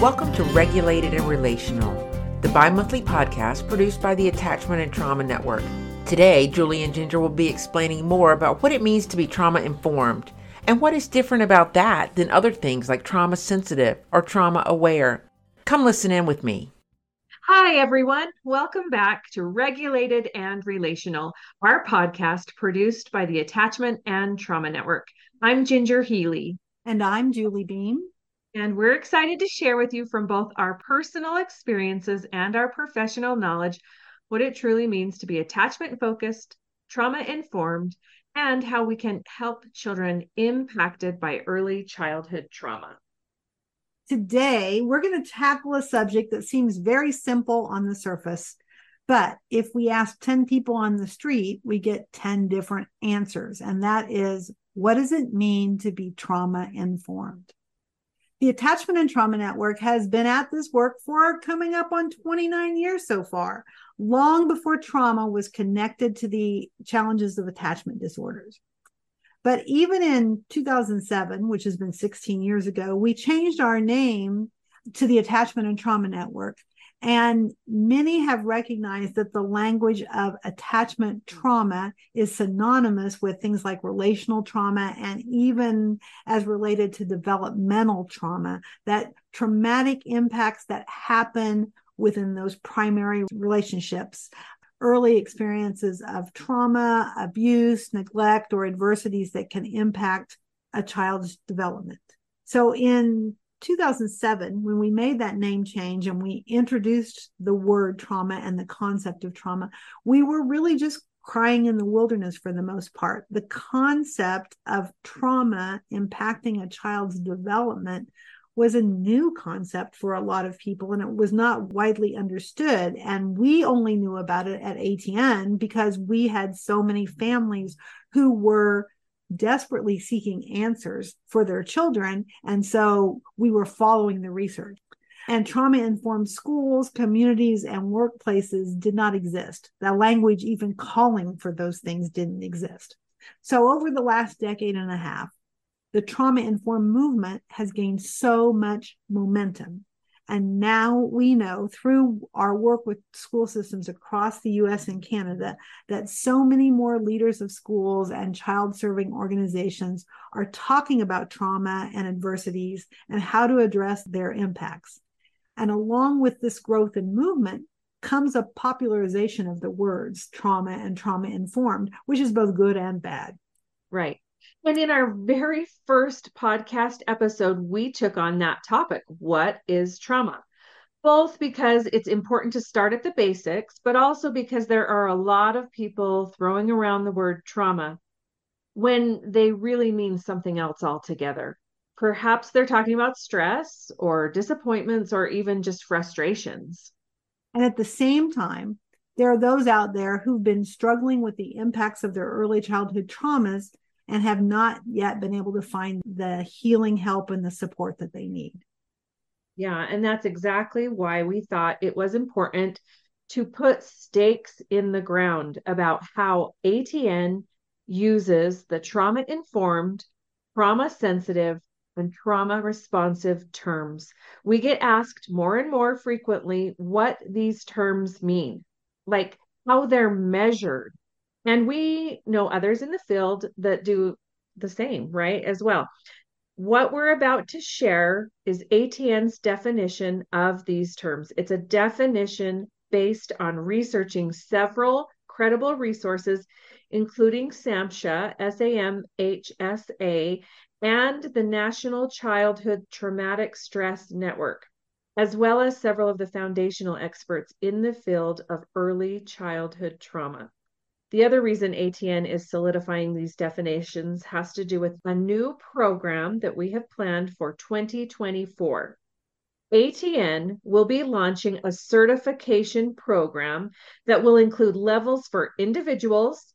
Welcome to Regulated and Relational, the bi monthly podcast produced by the Attachment and Trauma Network. Today, Julie and Ginger will be explaining more about what it means to be trauma informed and what is different about that than other things like trauma sensitive or trauma aware. Come listen in with me. Hi, everyone. Welcome back to Regulated and Relational, our podcast produced by the Attachment and Trauma Network. I'm Ginger Healy. And I'm Julie Beem. And we're excited to share with you from both our personal experiences and our professional knowledge what it truly means to be attachment focused, trauma informed, and how we can help children impacted by early childhood trauma. Today, we're going to tackle a subject that seems very simple on the surface. But if we ask 10 people on the street, we get 10 different answers. And that is what does it mean to be trauma informed? The Attachment and Trauma Network has been at this work for coming up on 29 years so far, long before trauma was connected to the challenges of attachment disorders. But even in 2007, which has been 16 years ago, we changed our name to the Attachment and Trauma Network and many have recognized that the language of attachment trauma is synonymous with things like relational trauma and even as related to developmental trauma, that traumatic impacts that happen within those primary relationships early experiences of trauma, abuse, neglect, or adversities that can impact a child's development. So in 2007, when we made that name change and we introduced the word trauma and the concept of trauma, we were really just crying in the wilderness for the most part. The concept of trauma impacting a child's development was a new concept for a lot of people and it was not widely understood. And we only knew about it at ATN because we had so many families who were desperately seeking answers for their children. And so we were following the research. And trauma informed schools, communities, and workplaces did not exist. The language, even calling for those things, didn't exist. So, over the last decade and a half, the trauma informed movement has gained so much momentum. And now we know through our work with school systems across the US and Canada that so many more leaders of schools and child serving organizations are talking about trauma and adversities and how to address their impacts. And along with this growth and movement comes a popularization of the words trauma and trauma informed, which is both good and bad. Right. And in our very first podcast episode, we took on that topic what is trauma? Both because it's important to start at the basics, but also because there are a lot of people throwing around the word trauma when they really mean something else altogether. Perhaps they're talking about stress or disappointments or even just frustrations. And at the same time, there are those out there who've been struggling with the impacts of their early childhood traumas and have not yet been able to find the healing help and the support that they need. Yeah, and that's exactly why we thought it was important to put stakes in the ground about how ATN uses the trauma informed, trauma sensitive, and trauma responsive terms. We get asked more and more frequently what these terms mean, like how they're measured and we know others in the field that do the same, right? As well. What we're about to share is ATN's definition of these terms. It's a definition based on researching several credible resources, including SAMHSA, S-A-M-H-S-A, and the National Childhood Traumatic Stress Network, as well as several of the foundational experts in the field of early childhood trauma. The other reason ATN is solidifying these definitions has to do with a new program that we have planned for 2024. ATN will be launching a certification program that will include levels for individuals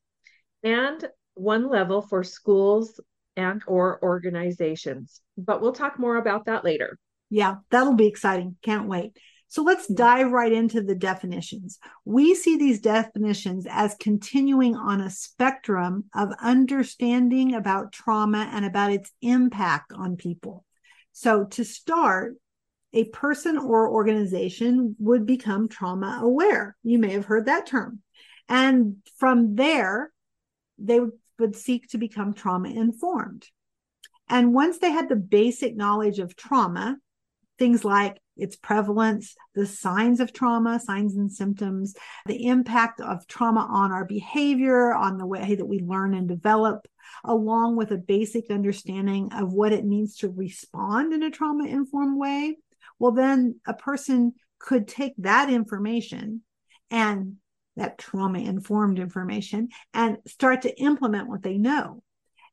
and one level for schools and or organizations. But we'll talk more about that later. Yeah, that'll be exciting. Can't wait. So let's hmm. dive right into the definitions. We see these definitions as continuing on a spectrum of understanding about trauma and about its impact on people. So to start, a person or organization would become trauma aware. You may have heard that term. And from there, they would seek to become trauma informed. And once they had the basic knowledge of trauma, things like its prevalence, the signs of trauma, signs and symptoms, the impact of trauma on our behavior, on the way that we learn and develop, along with a basic understanding of what it means to respond in a trauma informed way. Well, then a person could take that information and that trauma informed information and start to implement what they know.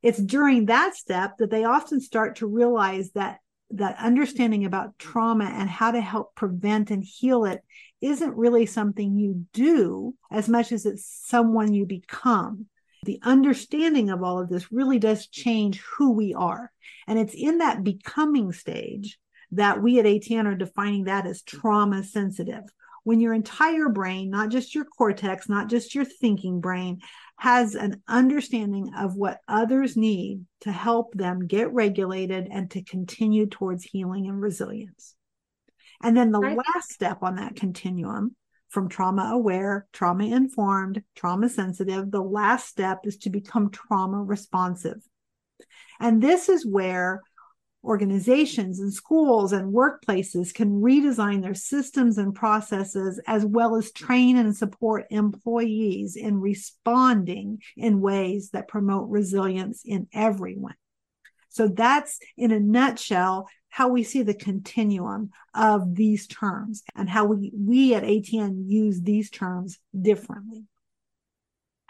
It's during that step that they often start to realize that that understanding about trauma and how to help prevent and heal it isn't really something you do as much as it's someone you become. The understanding of all of this really does change who we are. And it's in that becoming stage that we at ATN are defining that as trauma sensitive. When your entire brain, not just your cortex, not just your thinking brain, has an understanding of what others need to help them get regulated and to continue towards healing and resilience. And then the last step on that continuum from trauma aware, trauma informed, trauma sensitive, the last step is to become trauma responsive. And this is where organizations and schools and workplaces can redesign their systems and processes as well as train and support employees in responding in ways that promote resilience in everyone. So that's in a nutshell how we see the continuum of these terms and how we, we at ATN use these terms differently.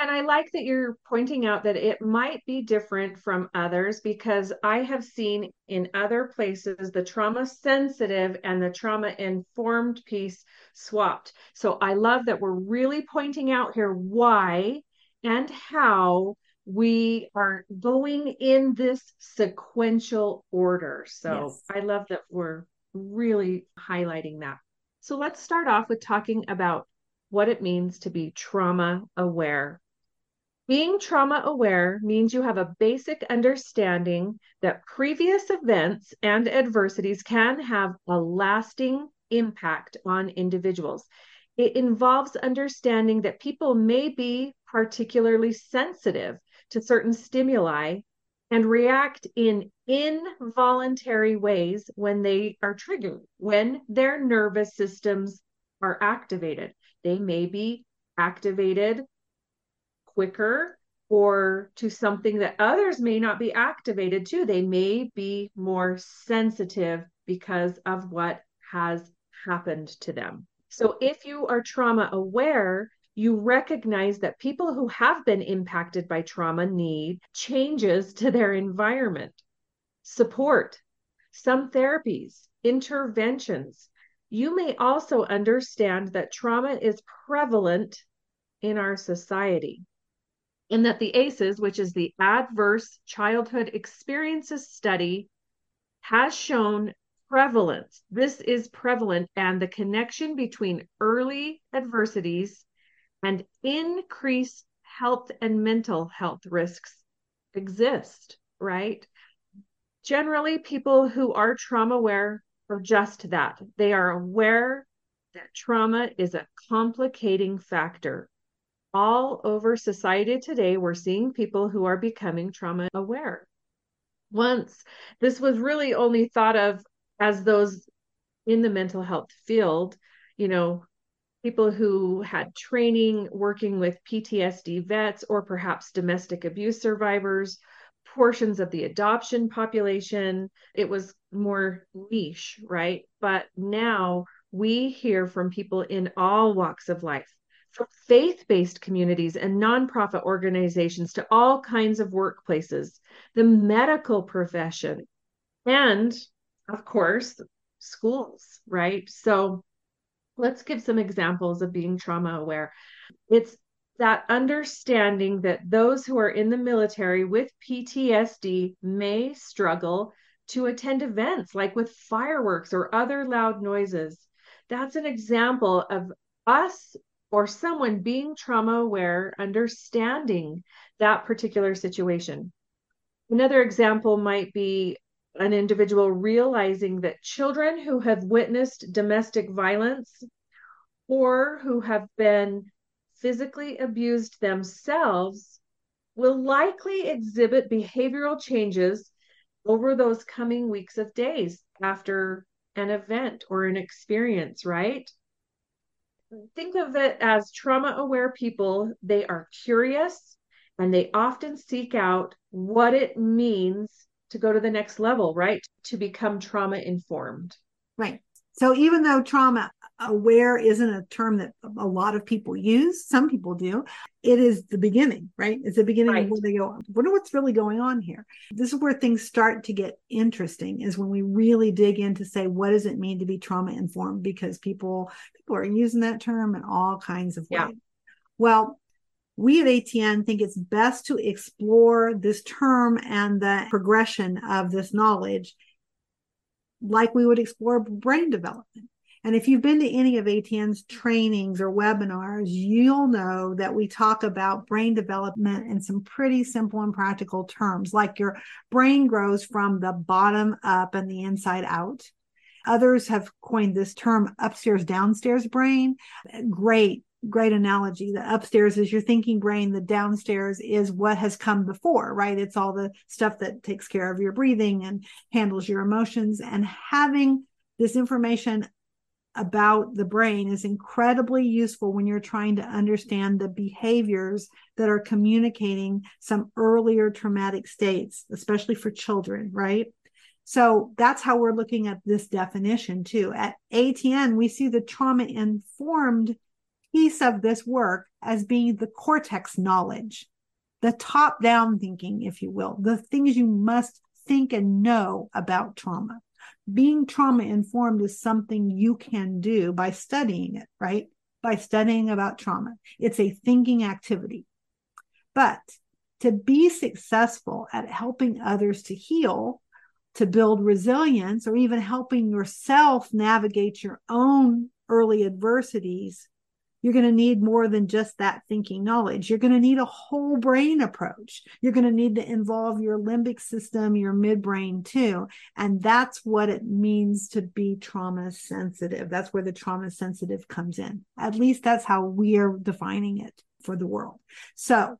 And I like that you're pointing out that it might be different from others because I have seen in other places the trauma sensitive and the trauma informed piece swapped. So I love that we're really pointing out here why and how we are going in this sequential order. So yes. I love that we're really highlighting that. So let's start off with talking about what it means to be trauma aware. Being trauma aware means you have a basic understanding that previous events and adversities can have a lasting impact on individuals. It involves understanding that people may be particularly sensitive to certain stimuli and react in involuntary ways when they are triggered, when their nervous systems are activated. They may be activated quicker or to something that others may not be activated to. They may be more sensitive because of what has happened to them. So, if you are trauma aware, you recognize that people who have been impacted by trauma need changes to their environment, support, some therapies, interventions. You may also understand that trauma is prevalent in our society and that the ACEs, which is the Adverse Childhood Experiences Study, has shown prevalence. This is prevalent, and the connection between early adversities and increased health and mental health risks exist, right? Generally, people who are trauma aware are just that. They are aware that trauma is a complicating factor all over society today, we're seeing people who are becoming trauma aware. Once this was really only thought of as those in the mental health field, you know, people who had training working with PTSD vets or perhaps domestic abuse survivors, portions of the adoption population. It was more niche, right? But now we hear from people in all walks of life from faith based communities and nonprofit organizations to all kinds of workplaces, the medical profession, and of course, schools, right? So let's give some examples of being trauma aware. It's that understanding that those who are in the military with PTSD may struggle to attend events like with fireworks or other loud noises. That's an example of us or someone being trauma aware, understanding that particular situation. Another example might be an individual realizing that children who have witnessed domestic violence or who have been physically abused themselves will likely exhibit behavioral changes over those coming weeks of days after an event or an experience, right? Think of it as trauma aware people. They are curious and they often seek out what it means to go to the next level, right? To become trauma informed. Right. So even though trauma aware isn't a term that a lot of people use, some people do, it is the beginning, right? It's the beginning right. of where they go, wonder what's really going on here. This is where things start to get interesting is when we really dig in to say, what does it mean to be trauma informed? Because people people are using that term in all kinds of ways. Yeah. Well, we at ATN think it's best to explore this term and the progression of this knowledge like we would explore brain development. And if you've been to any of ATN's trainings or webinars, you'll know that we talk about brain development in some pretty simple and practical terms, like your brain grows from the bottom up and the inside out. Others have coined this term upstairs downstairs brain. Great great analogy. The upstairs is your thinking brain, the downstairs is what has come before, right? It's all the stuff that takes care of your breathing and handles your emotions. And having this information about the brain is incredibly useful when you're trying to understand the behaviors that are communicating some earlier traumatic states, especially for children, right? So that's how we're looking at this definition too. At ATN, we see the trauma informed piece of this work as being the cortex knowledge, the top down thinking, if you will, the things you must think and know about trauma. Being trauma informed is something you can do by studying it, right? By studying about trauma. It's a thinking activity. But to be successful at helping others to heal, to build resilience, or even helping yourself navigate your own early adversities, you're going to need more than just that thinking knowledge. You're going to need a whole brain approach. You're going to need to involve your limbic system, your midbrain too. And that's what it means to be trauma sensitive. That's where the trauma sensitive comes in. At least that's how we're defining it for the world. So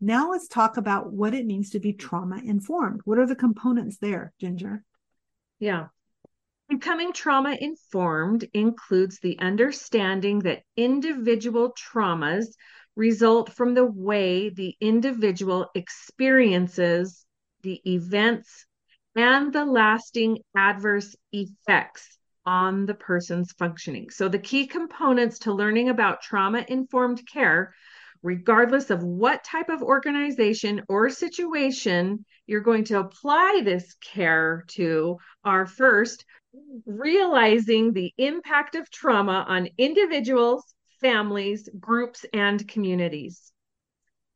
now let's talk about what it means to be trauma informed. What are the components there, Ginger? Yeah. Becoming trauma informed includes the understanding that individual traumas result from the way the individual experiences the events and the lasting adverse effects on the person's functioning. So, the key components to learning about trauma informed care, regardless of what type of organization or situation you're going to apply this care to, are first realizing the impact of trauma on individuals, families, groups, and communities.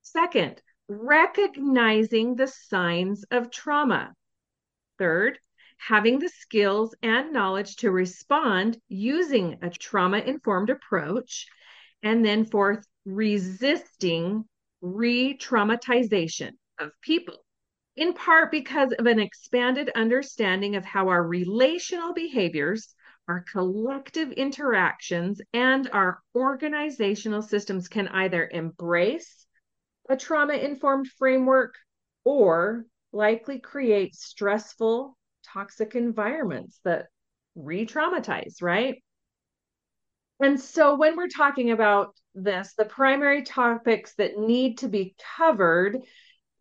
Second, recognizing the signs of trauma. Third, having the skills and knowledge to respond using a trauma informed approach. And then fourth, resisting re traumatization of people in part because of an expanded understanding of how our relational behaviors, our collective interactions, and our organizational systems can either embrace a trauma informed framework or likely create stressful, toxic environments that re traumatize, right? And so, when we're talking about this, the primary topics that need to be covered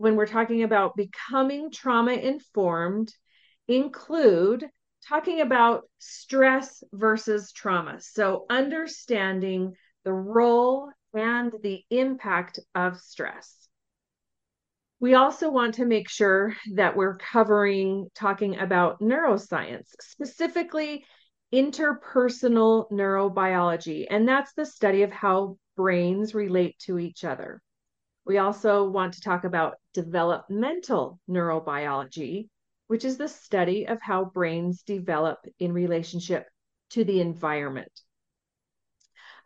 when we're talking about becoming trauma informed include talking about stress versus trauma. So, understanding the role and the impact of stress. We also want to make sure that we're covering talking about neuroscience, specifically interpersonal neurobiology, and that's the study of how brains relate to each other. We also want to talk about developmental neurobiology, which is the study of how brains develop in relationship to the environment.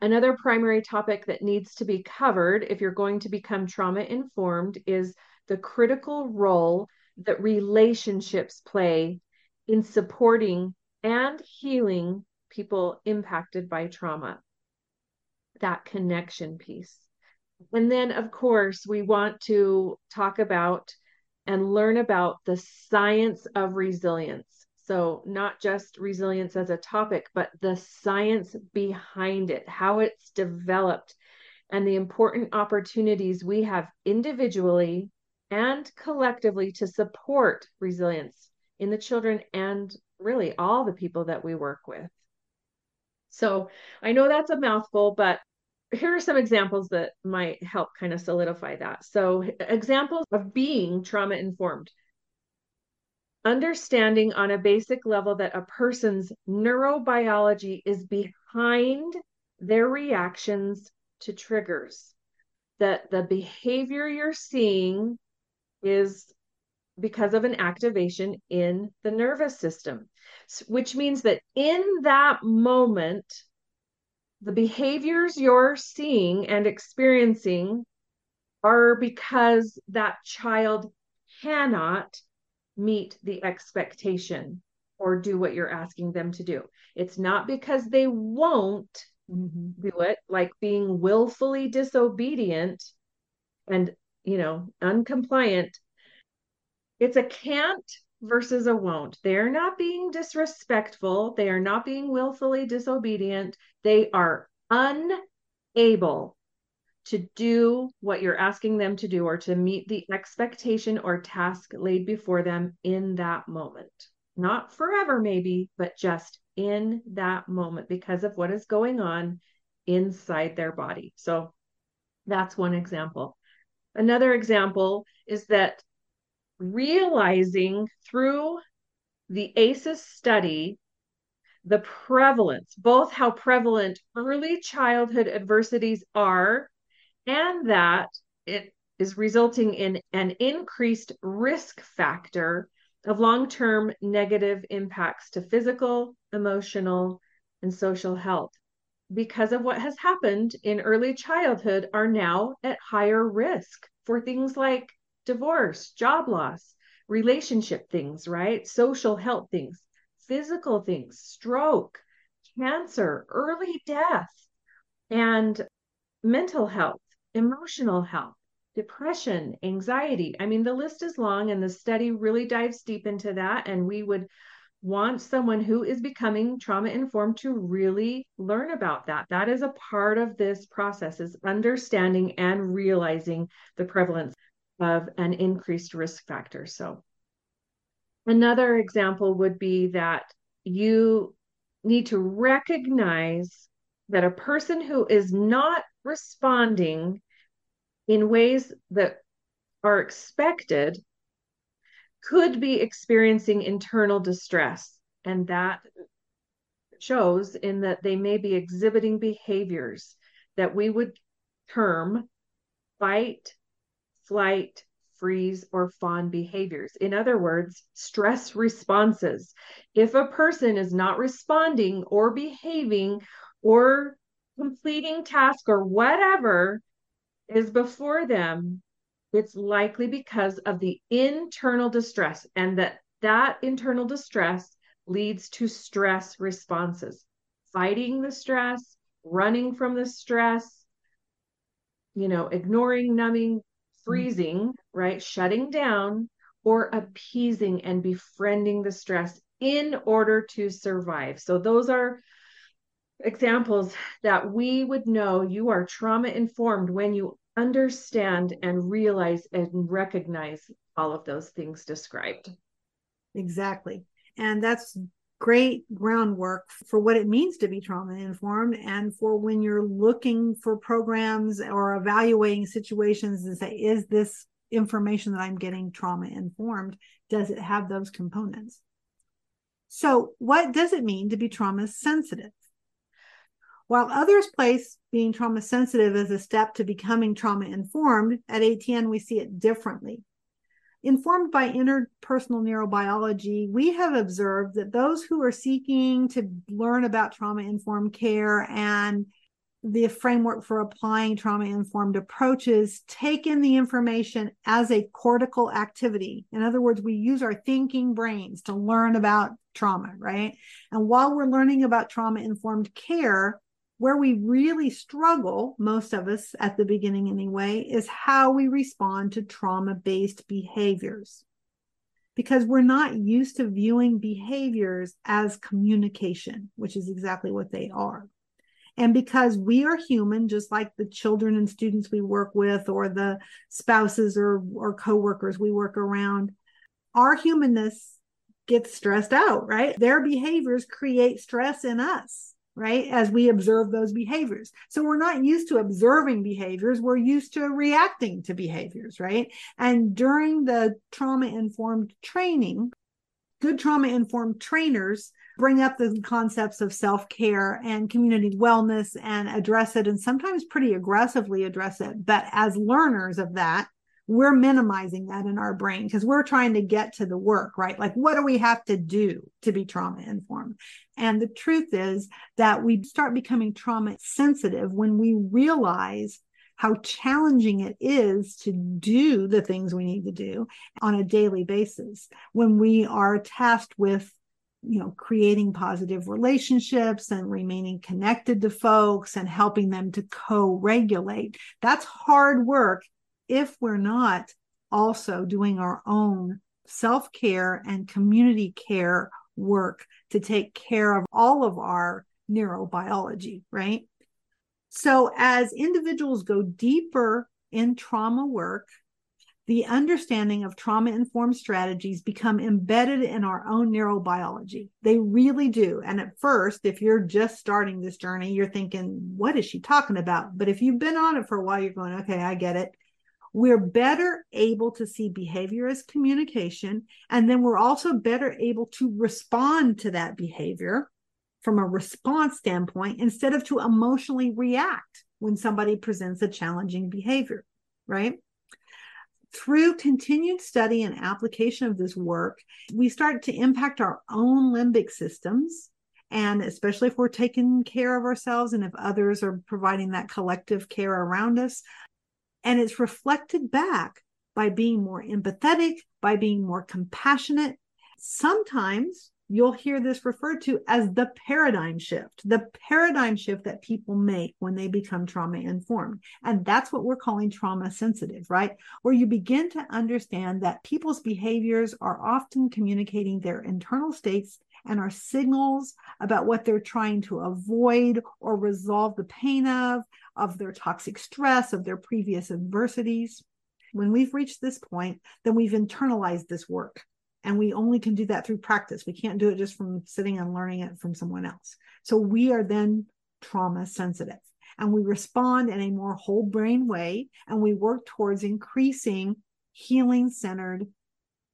Another primary topic that needs to be covered if you're going to become trauma informed is the critical role that relationships play in supporting and healing people impacted by trauma. That connection piece. And then, of course, we want to talk about and learn about the science of resilience. So, not just resilience as a topic, but the science behind it, how it's developed, and the important opportunities we have individually and collectively to support resilience in the children and really all the people that we work with. So, I know that's a mouthful, but here are some examples that might help kind of solidify that. So, examples of being trauma informed. Understanding on a basic level that a person's neurobiology is behind their reactions to triggers, that the behavior you're seeing is because of an activation in the nervous system, which means that in that moment, the behaviors you're seeing and experiencing are because that child cannot meet the expectation or do what you're asking them to do. It's not because they won't mm-hmm. do it, like being willfully disobedient and, you know, uncompliant. It's a can't versus a won't. They are not being disrespectful. They are not being willfully disobedient. They are unable to do what you're asking them to do or to meet the expectation or task laid before them in that moment. Not forever, maybe, but just in that moment because of what is going on inside their body. So that's one example. Another example is that realizing through the ACEs study the prevalence, both how prevalent early childhood adversities are, and that it is resulting in an increased risk factor of long term negative impacts to physical, emotional, and social health. Because of what has happened in early childhood, are now at higher risk for things like divorce, job loss, relationship things, right? Social health things, physical things, stroke, cancer, early death, and mental health, emotional health, depression, anxiety. I mean, the list is long, and the study really dives deep into that. And we would want someone who is becoming trauma informed to really learn about that that is a part of this process is understanding and realizing the prevalence of an increased risk factor. So, another example would be that you need to recognize that a person who is not responding in ways that are expected could be experiencing internal distress. And that shows in that they may be exhibiting behaviors that we would term fight, flight, freeze, or fawn behaviors. In other words, stress responses. If a person is not responding or behaving or completing task or whatever is before them, it's likely because of the internal distress and that that internal distress leads to stress responses fighting the stress running from the stress you know ignoring numbing Mm-hmm. freezing, right? Shutting down or appeasing and befriending the stress in order to survive. So, those are examples that we would know you are trauma informed when you understand and realize and recognize all of those things described. Exactly. And that's great groundwork for what it means to be trauma informed and for when you're looking for programs or evaluating situations and say, is this information that I'm getting trauma informed? Does it have those components? So, what does it mean to be trauma sensitive? While others place being trauma sensitive as a step to becoming trauma informed, at ATN we see it differently. Informed by interpersonal neurobiology, we have observed that those who are seeking to learn about trauma informed care and the framework for applying trauma informed approaches take in the information as a cortical activity. In other words, we use our thinking brains to learn about trauma, right? And while we're learning about trauma informed care, where we really struggle, most of us at the beginning anyway, is how we respond to trauma based behaviors. Because we're not used to viewing behaviors as communication, which is exactly what they are. And because we are human, just like the children and students we work with, or the spouses or, or coworkers we work around, our humanness gets stressed out, right? Their behaviors create stress in us, right? As we observe those behaviors. So we're not used to observing behaviors, we're used to reacting to behaviors, right? And during the trauma informed training, good trauma informed trainers bring up the concepts of self care and community wellness and address it, and sometimes pretty aggressively address it. But as learners of that, we're minimizing that in our brain because we're trying to get to the work, right? Like, what do we have to do to be trauma informed? And the truth is that we start becoming trauma sensitive when we realize how challenging it is to do the things we need to do on a daily basis when we are tasked with you know creating positive relationships and remaining connected to folks and helping them to co-regulate that's hard work if we're not also doing our own self-care and community care work to take care of all of our neurobiology right so as individuals go deeper in trauma work the understanding of trauma informed strategies become embedded in our own neurobiology. They really do. And at first, if you're just starting this journey, you're thinking, what is she talking about? But if you've been on it for a while, you're going, okay, I get it. We're better able to see behavior as communication. And then we're also better able to respond to that behavior from a response standpoint instead of to emotionally react when somebody presents a challenging behavior, right? through continued study and application of this work, we start to impact our own limbic systems. And especially if we're taking care of ourselves and if others are providing that collective care around us. And it's reflected back by being more empathetic, by being more compassionate. Sometimes you'll hear this referred to as the paradigm shift, the paradigm shift that people make when they become trauma informed. And that's what we're calling trauma sensitive, right? Where you begin to understand that people's behaviors are often communicating their internal states and are signals about what they're trying to avoid or resolve the pain of, of their toxic stress, of their previous adversities. When we've reached this point, then we've internalized this work and we only can do that through practice. We can't do it just from sitting and learning it from someone else. So we are then trauma sensitive and we respond in a more whole brain way and we work towards increasing healing centered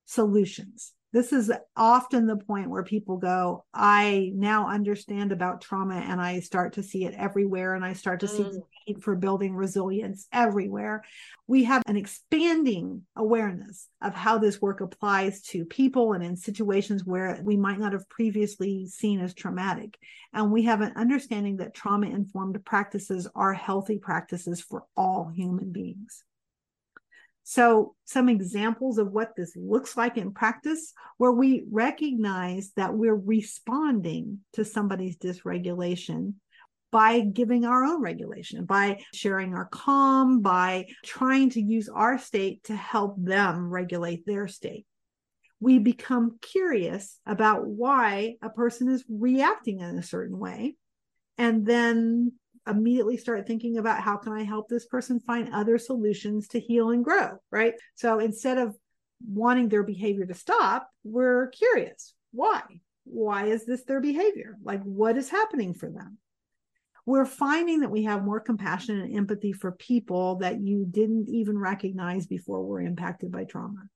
solutions this is often the point where people go i now understand about trauma and i start to see it everywhere and i start to mm. see the need for building resilience everywhere. We have an expanding awareness of how this work applies to people and in situations where we might not have previously seen as traumatic. And we have an understanding that trauma informed practices are healthy practices for all human beings so, some examples of what this looks like in practice, where we recognize that we're responding to somebody's dysregulation by giving our own regulation, by sharing our calm, by trying to use our state to help them regulate their state. We become curious about why a person is reacting in a certain way. And then immediately start thinking about how can I help this person find other solutions to heal and grow, right? So instead of wanting their behavior to stop, we're curious. Why? Why is this their behavior? Like what is happening for them? We're finding that we have more compassion and empathy for people that you didn't even recognize before were impacted by trauma.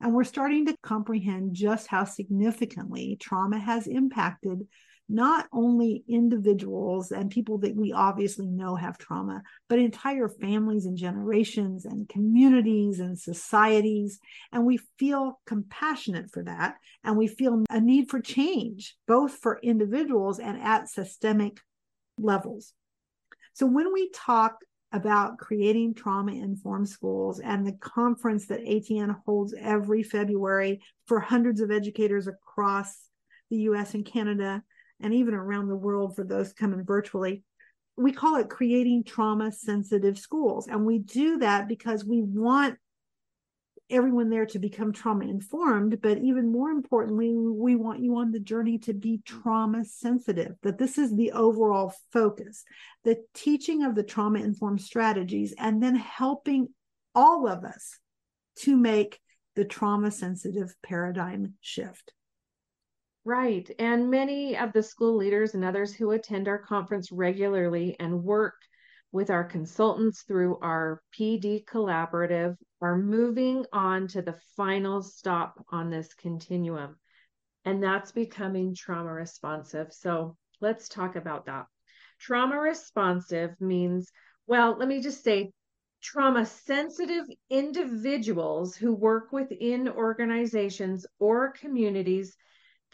And we're starting to comprehend just how significantly trauma has impacted not only individuals and people that we obviously know have trauma, but entire families and generations and communities and societies. And we feel compassionate for that. And we feel a need for change, both for individuals and at systemic levels. So when we talk about creating trauma informed schools and the conference that ATN holds every February for hundreds of educators across the US and Canada and even around the world for those coming virtually. We call it creating trauma sensitive schools. And we do that because we want everyone there to become trauma informed, but even more importantly, we want you on the journey to be trauma sensitive, that this is the overall focus, the teaching of the trauma informed strategies, and then helping all of us to make the trauma sensitive paradigm shift. Right. And many of the school leaders and others who attend our conference regularly and work with our consultants through our PD collaborative are moving on to the final stop on this continuum. And that's becoming trauma responsive. So let's talk about that. Trauma responsive means, well, let me just say, trauma sensitive individuals who work within organizations or communities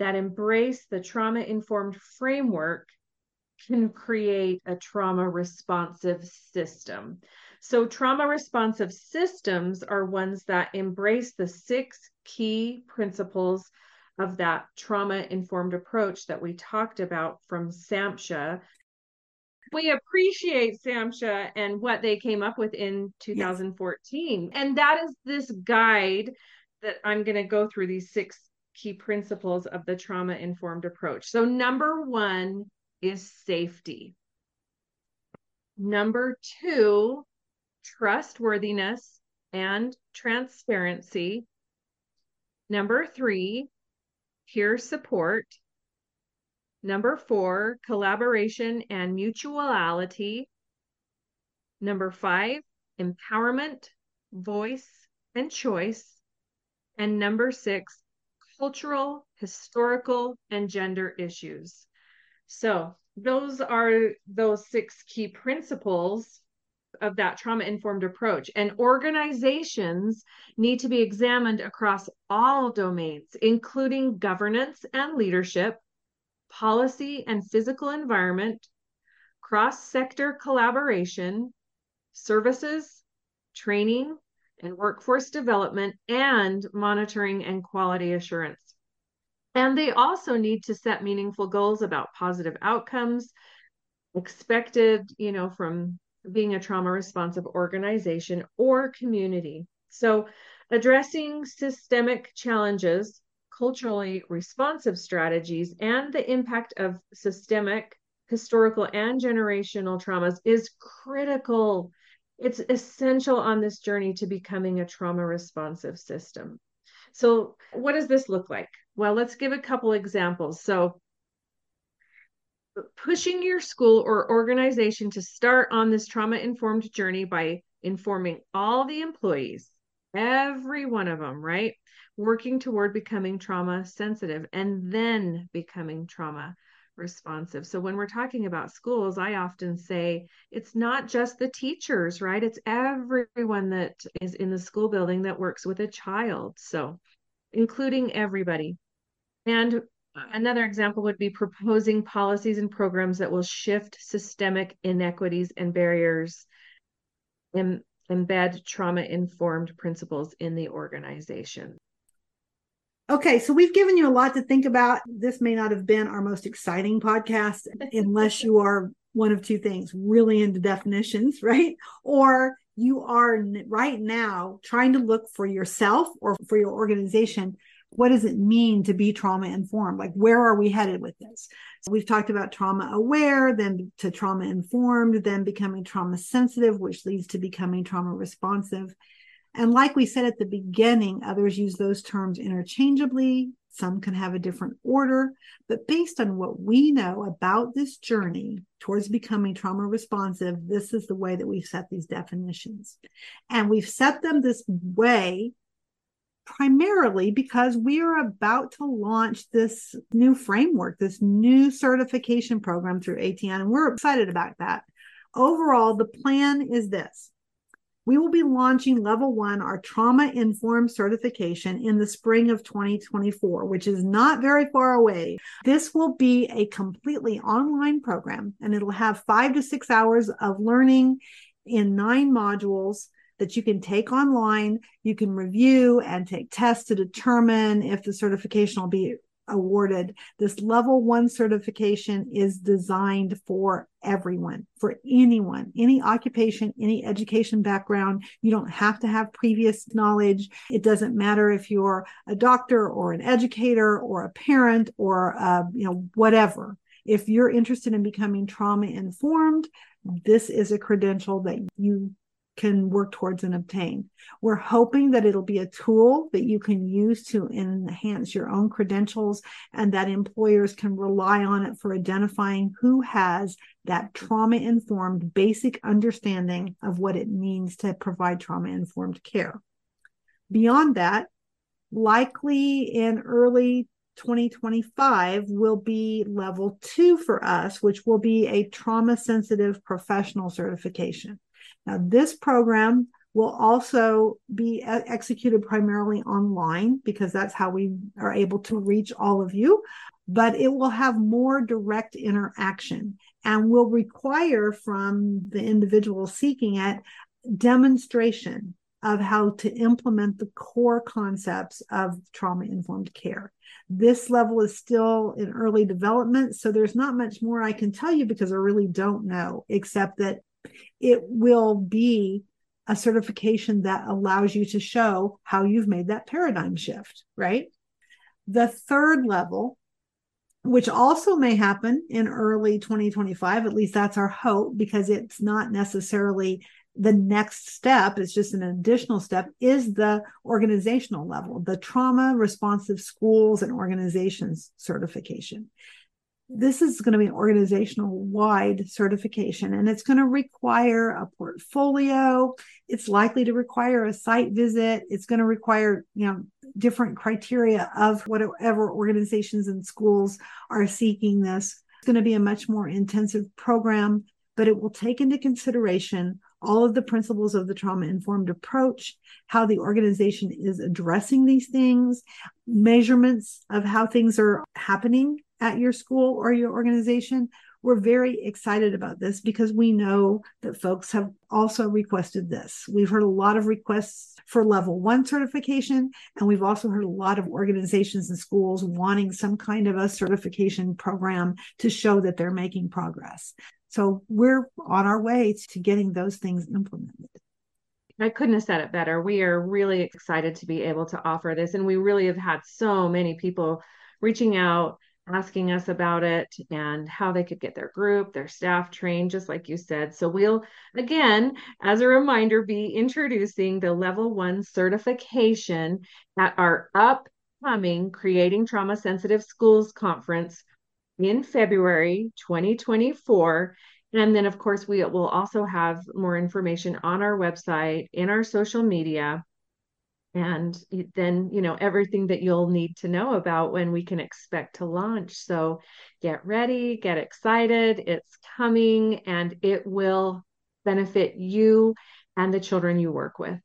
that embrace the trauma informed framework can create a trauma responsive system. So, trauma responsive systems are ones that embrace the six key principles of that trauma informed approach that we talked about from SAMHSA. We appreciate SAMHSA and what they came up with in 2014. Yes. And that is this guide that I'm going to go through these six key principles of the trauma informed approach. So, number one is safety. Number two, trustworthiness and transparency. Number three, peer support. Number four, collaboration and mutuality. Number five, empowerment, voice, and choice. And number six, cultural, historical, and gender issues. So those are those six key principles of that trauma informed approach. And organizations need to be examined across all domains, including governance and leadership, policy and physical environment, cross sector collaboration, services, training, and workforce development, and monitoring and quality assurance. And they also need to set meaningful goals about positive outcomes expected, you know, from being a trauma responsive organization or community. So, addressing systemic challenges, culturally responsive strategies, and the impact of systemic, historical, and generational traumas is critical. It's essential on this journey to becoming a trauma responsive system. So, what does this look like? Well, let's give a couple examples. So, pushing your school or organization to start on this trauma informed journey by informing all the employees, every one of them, right? Working toward becoming trauma sensitive and then becoming trauma responsive. So when we're talking about schools, I often say it's not just the teachers, right? It's everyone that is in the school building that works with a child. So including everybody. And another example would be proposing policies and programs that will shift systemic inequities and barriers and embed trauma informed principles in the organization. Okay, so we've given you a lot to think about. This may not have been our most exciting podcast unless you are one of two things really into definitions, right? Or you are right now trying to look for yourself or for your organization what does it mean to be trauma informed like where are we headed with this so we've talked about trauma aware then to trauma informed then becoming trauma sensitive which leads to becoming trauma responsive and like we said at the beginning others use those terms interchangeably some can have a different order, but based on what we know about this journey towards becoming trauma responsive, this is the way that we've set these definitions. And we've set them this way primarily because we are about to launch this new framework, this new certification program through ATN, and we're excited about that. Overall, the plan is this We will be launching level one, our trauma informed certification in the spring of 2024, which is not very far away. This will be a completely online program and it'll have five to six hours of learning in nine modules that you can take online. You can review and take tests to determine if the certification will be awarded. This level one certification is designed for everyone, for anyone, any occupation, any education background. You don't have to have previous knowledge. It doesn't matter if you're a doctor or an educator or a parent or, uh, you know, whatever. If you're interested in becoming trauma informed, this is a credential that you can work towards and obtain. We're hoping that it'll be a tool that you can use to enhance your own credentials and that employers can rely on it for identifying who has that trauma informed basic understanding of what it means to provide trauma informed care. Beyond that, likely in early 2025 will be level two for us, which will be a trauma sensitive professional certification. Now, this program will also be executed primarily online because that's how we are able to reach all of you, but it will have more direct interaction and will require from the individual seeking it demonstration of how to implement the core concepts of trauma informed care. This level is still in early development, so there's not much more I can tell you because I really don't know, except that it will be a certification that allows you to show how you've made that paradigm shift, right? The third level, which also may happen in early 2025, at least that's our hope, because it's not necessarily the next step, it's just an additional step, is the organizational level, the trauma responsive schools and organizations certification this is going to be an organizational wide certification and it's going to require a portfolio. It's likely to require a site visit. It's going to require you know different criteria of whatever organizations and schools are seeking this. It's going to be a much more intensive program but it will take into consideration all of the principles of the trauma informed approach, how the organization is addressing these things, measurements of how things are happening at your school or your organization. We're very excited about this because we know that folks have also requested this. We've heard a lot of requests for level one certification, and we've also heard a lot of organizations and schools wanting some kind of a certification program to show that they're making progress. So we're on our way to getting those things implemented. I couldn't have said it better. We are really excited to be able to offer this. And we really have had so many people reaching out asking us about it and how they could get their group, their staff trained, just like you said. So, we'll again, as a reminder, be introducing the level one certification at our upcoming Creating Trauma Sensitive Schools conference in February 2024. And then, of course, we will also have more information on our website, in our social media and then you know everything that you'll need to know about when we can expect to launch so get ready get excited it's coming and it will benefit you and the children you work with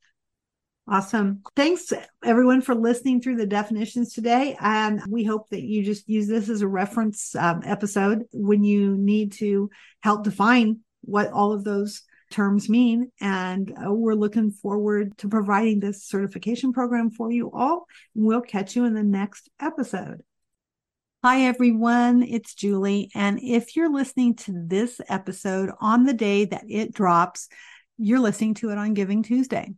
Awesome. Thanks everyone for listening through the definitions today. And we hope that you just use this as a reference um, episode when you need to help define what all of those terms mean. And uh, we're looking forward to providing this certification program for you all. We'll catch you in the next episode. Hi, everyone. It's Julie. And if you're listening to this episode on the day that it drops, you're listening to it on Giving Tuesday.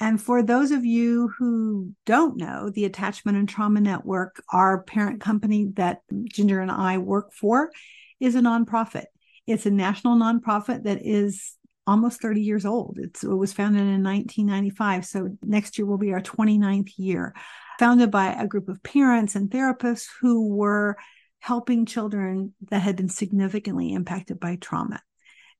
And for those of you who don't know, the Attachment and Trauma Network, our parent company that Ginger and I work for, is a nonprofit. It's a national nonprofit that is almost 30 years old. It's, it was founded in 1995. So next year will be our 29th year. Founded by a group of parents and therapists who were helping children that had been significantly impacted by trauma.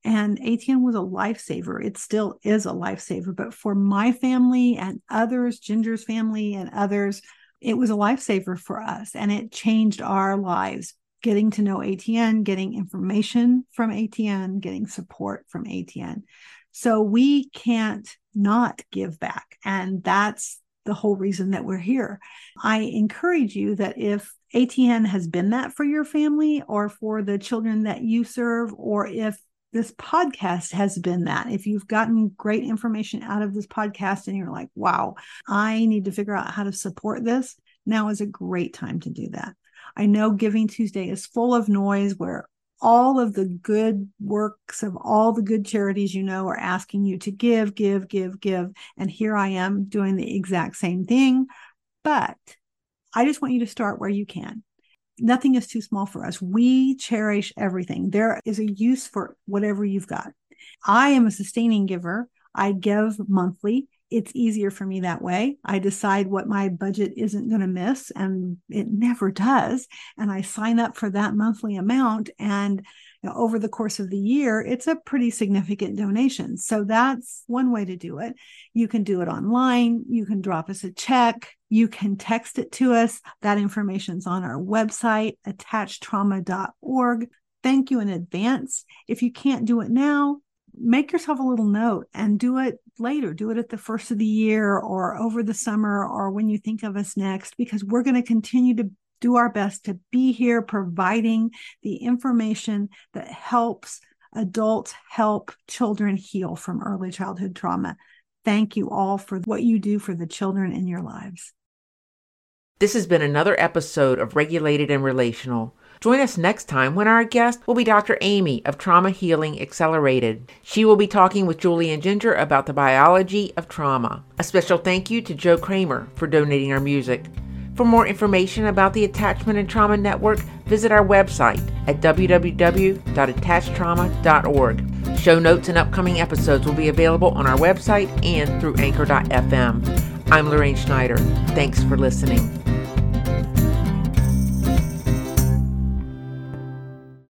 And ATN was a lifesaver. It still is a lifesaver. But for my family and others, Ginger's family and others, it was a lifesaver for us. And it changed our lives getting to know ATN, getting information from ATN, getting support from ATN. So we can't not give back. And that's the whole reason that we're here. I encourage you that if ATN has been that for your family or for the children that you serve, or if this podcast has been that. If you've gotten great information out of this podcast and you're like, wow, I need to figure out how to support this, now is a great time to do that. I know Giving Tuesday is full of noise where all of the good works of all the good charities you know are asking you to give, give, give, give. And here I am doing the exact same thing. But I just want you to start where you can. Nothing is too small for us. We cherish everything. There is a use for whatever you've got. I am a sustaining giver. I give monthly it's easier for me that way. I decide what my budget isn't going to miss, and it never does. And I sign up for that monthly amount. And you know, over the course of the year, it's a pretty significant donation. So that's one way to do it. You can do it online. You can drop us a check. You can text it to us. That information's on our website, attachedtrauma.org. Thank you in advance. If you can't do it now, make yourself a little note and do it later. Do it at the first of the year or over the summer or when you think of us next, because we're going to continue to do our best to be here providing the information that helps adults help children heal from early childhood trauma. Thank you all for what you do for the children in your lives. This has been another episode of Regulated and Relational. Join us next time when our guest will be Dr. Amy of Trauma Healing Accelerated. She will be talking with Julie and Ginger about the biology of trauma. A special thank you to Joe Kramer for donating our music. For more information about the Attachment and Trauma Network, visit our website at www.attachedtrauma.org. Show notes and upcoming episodes will be available on our website and through anchor.fm. I'm Lorraine Schneider. Thanks for listening.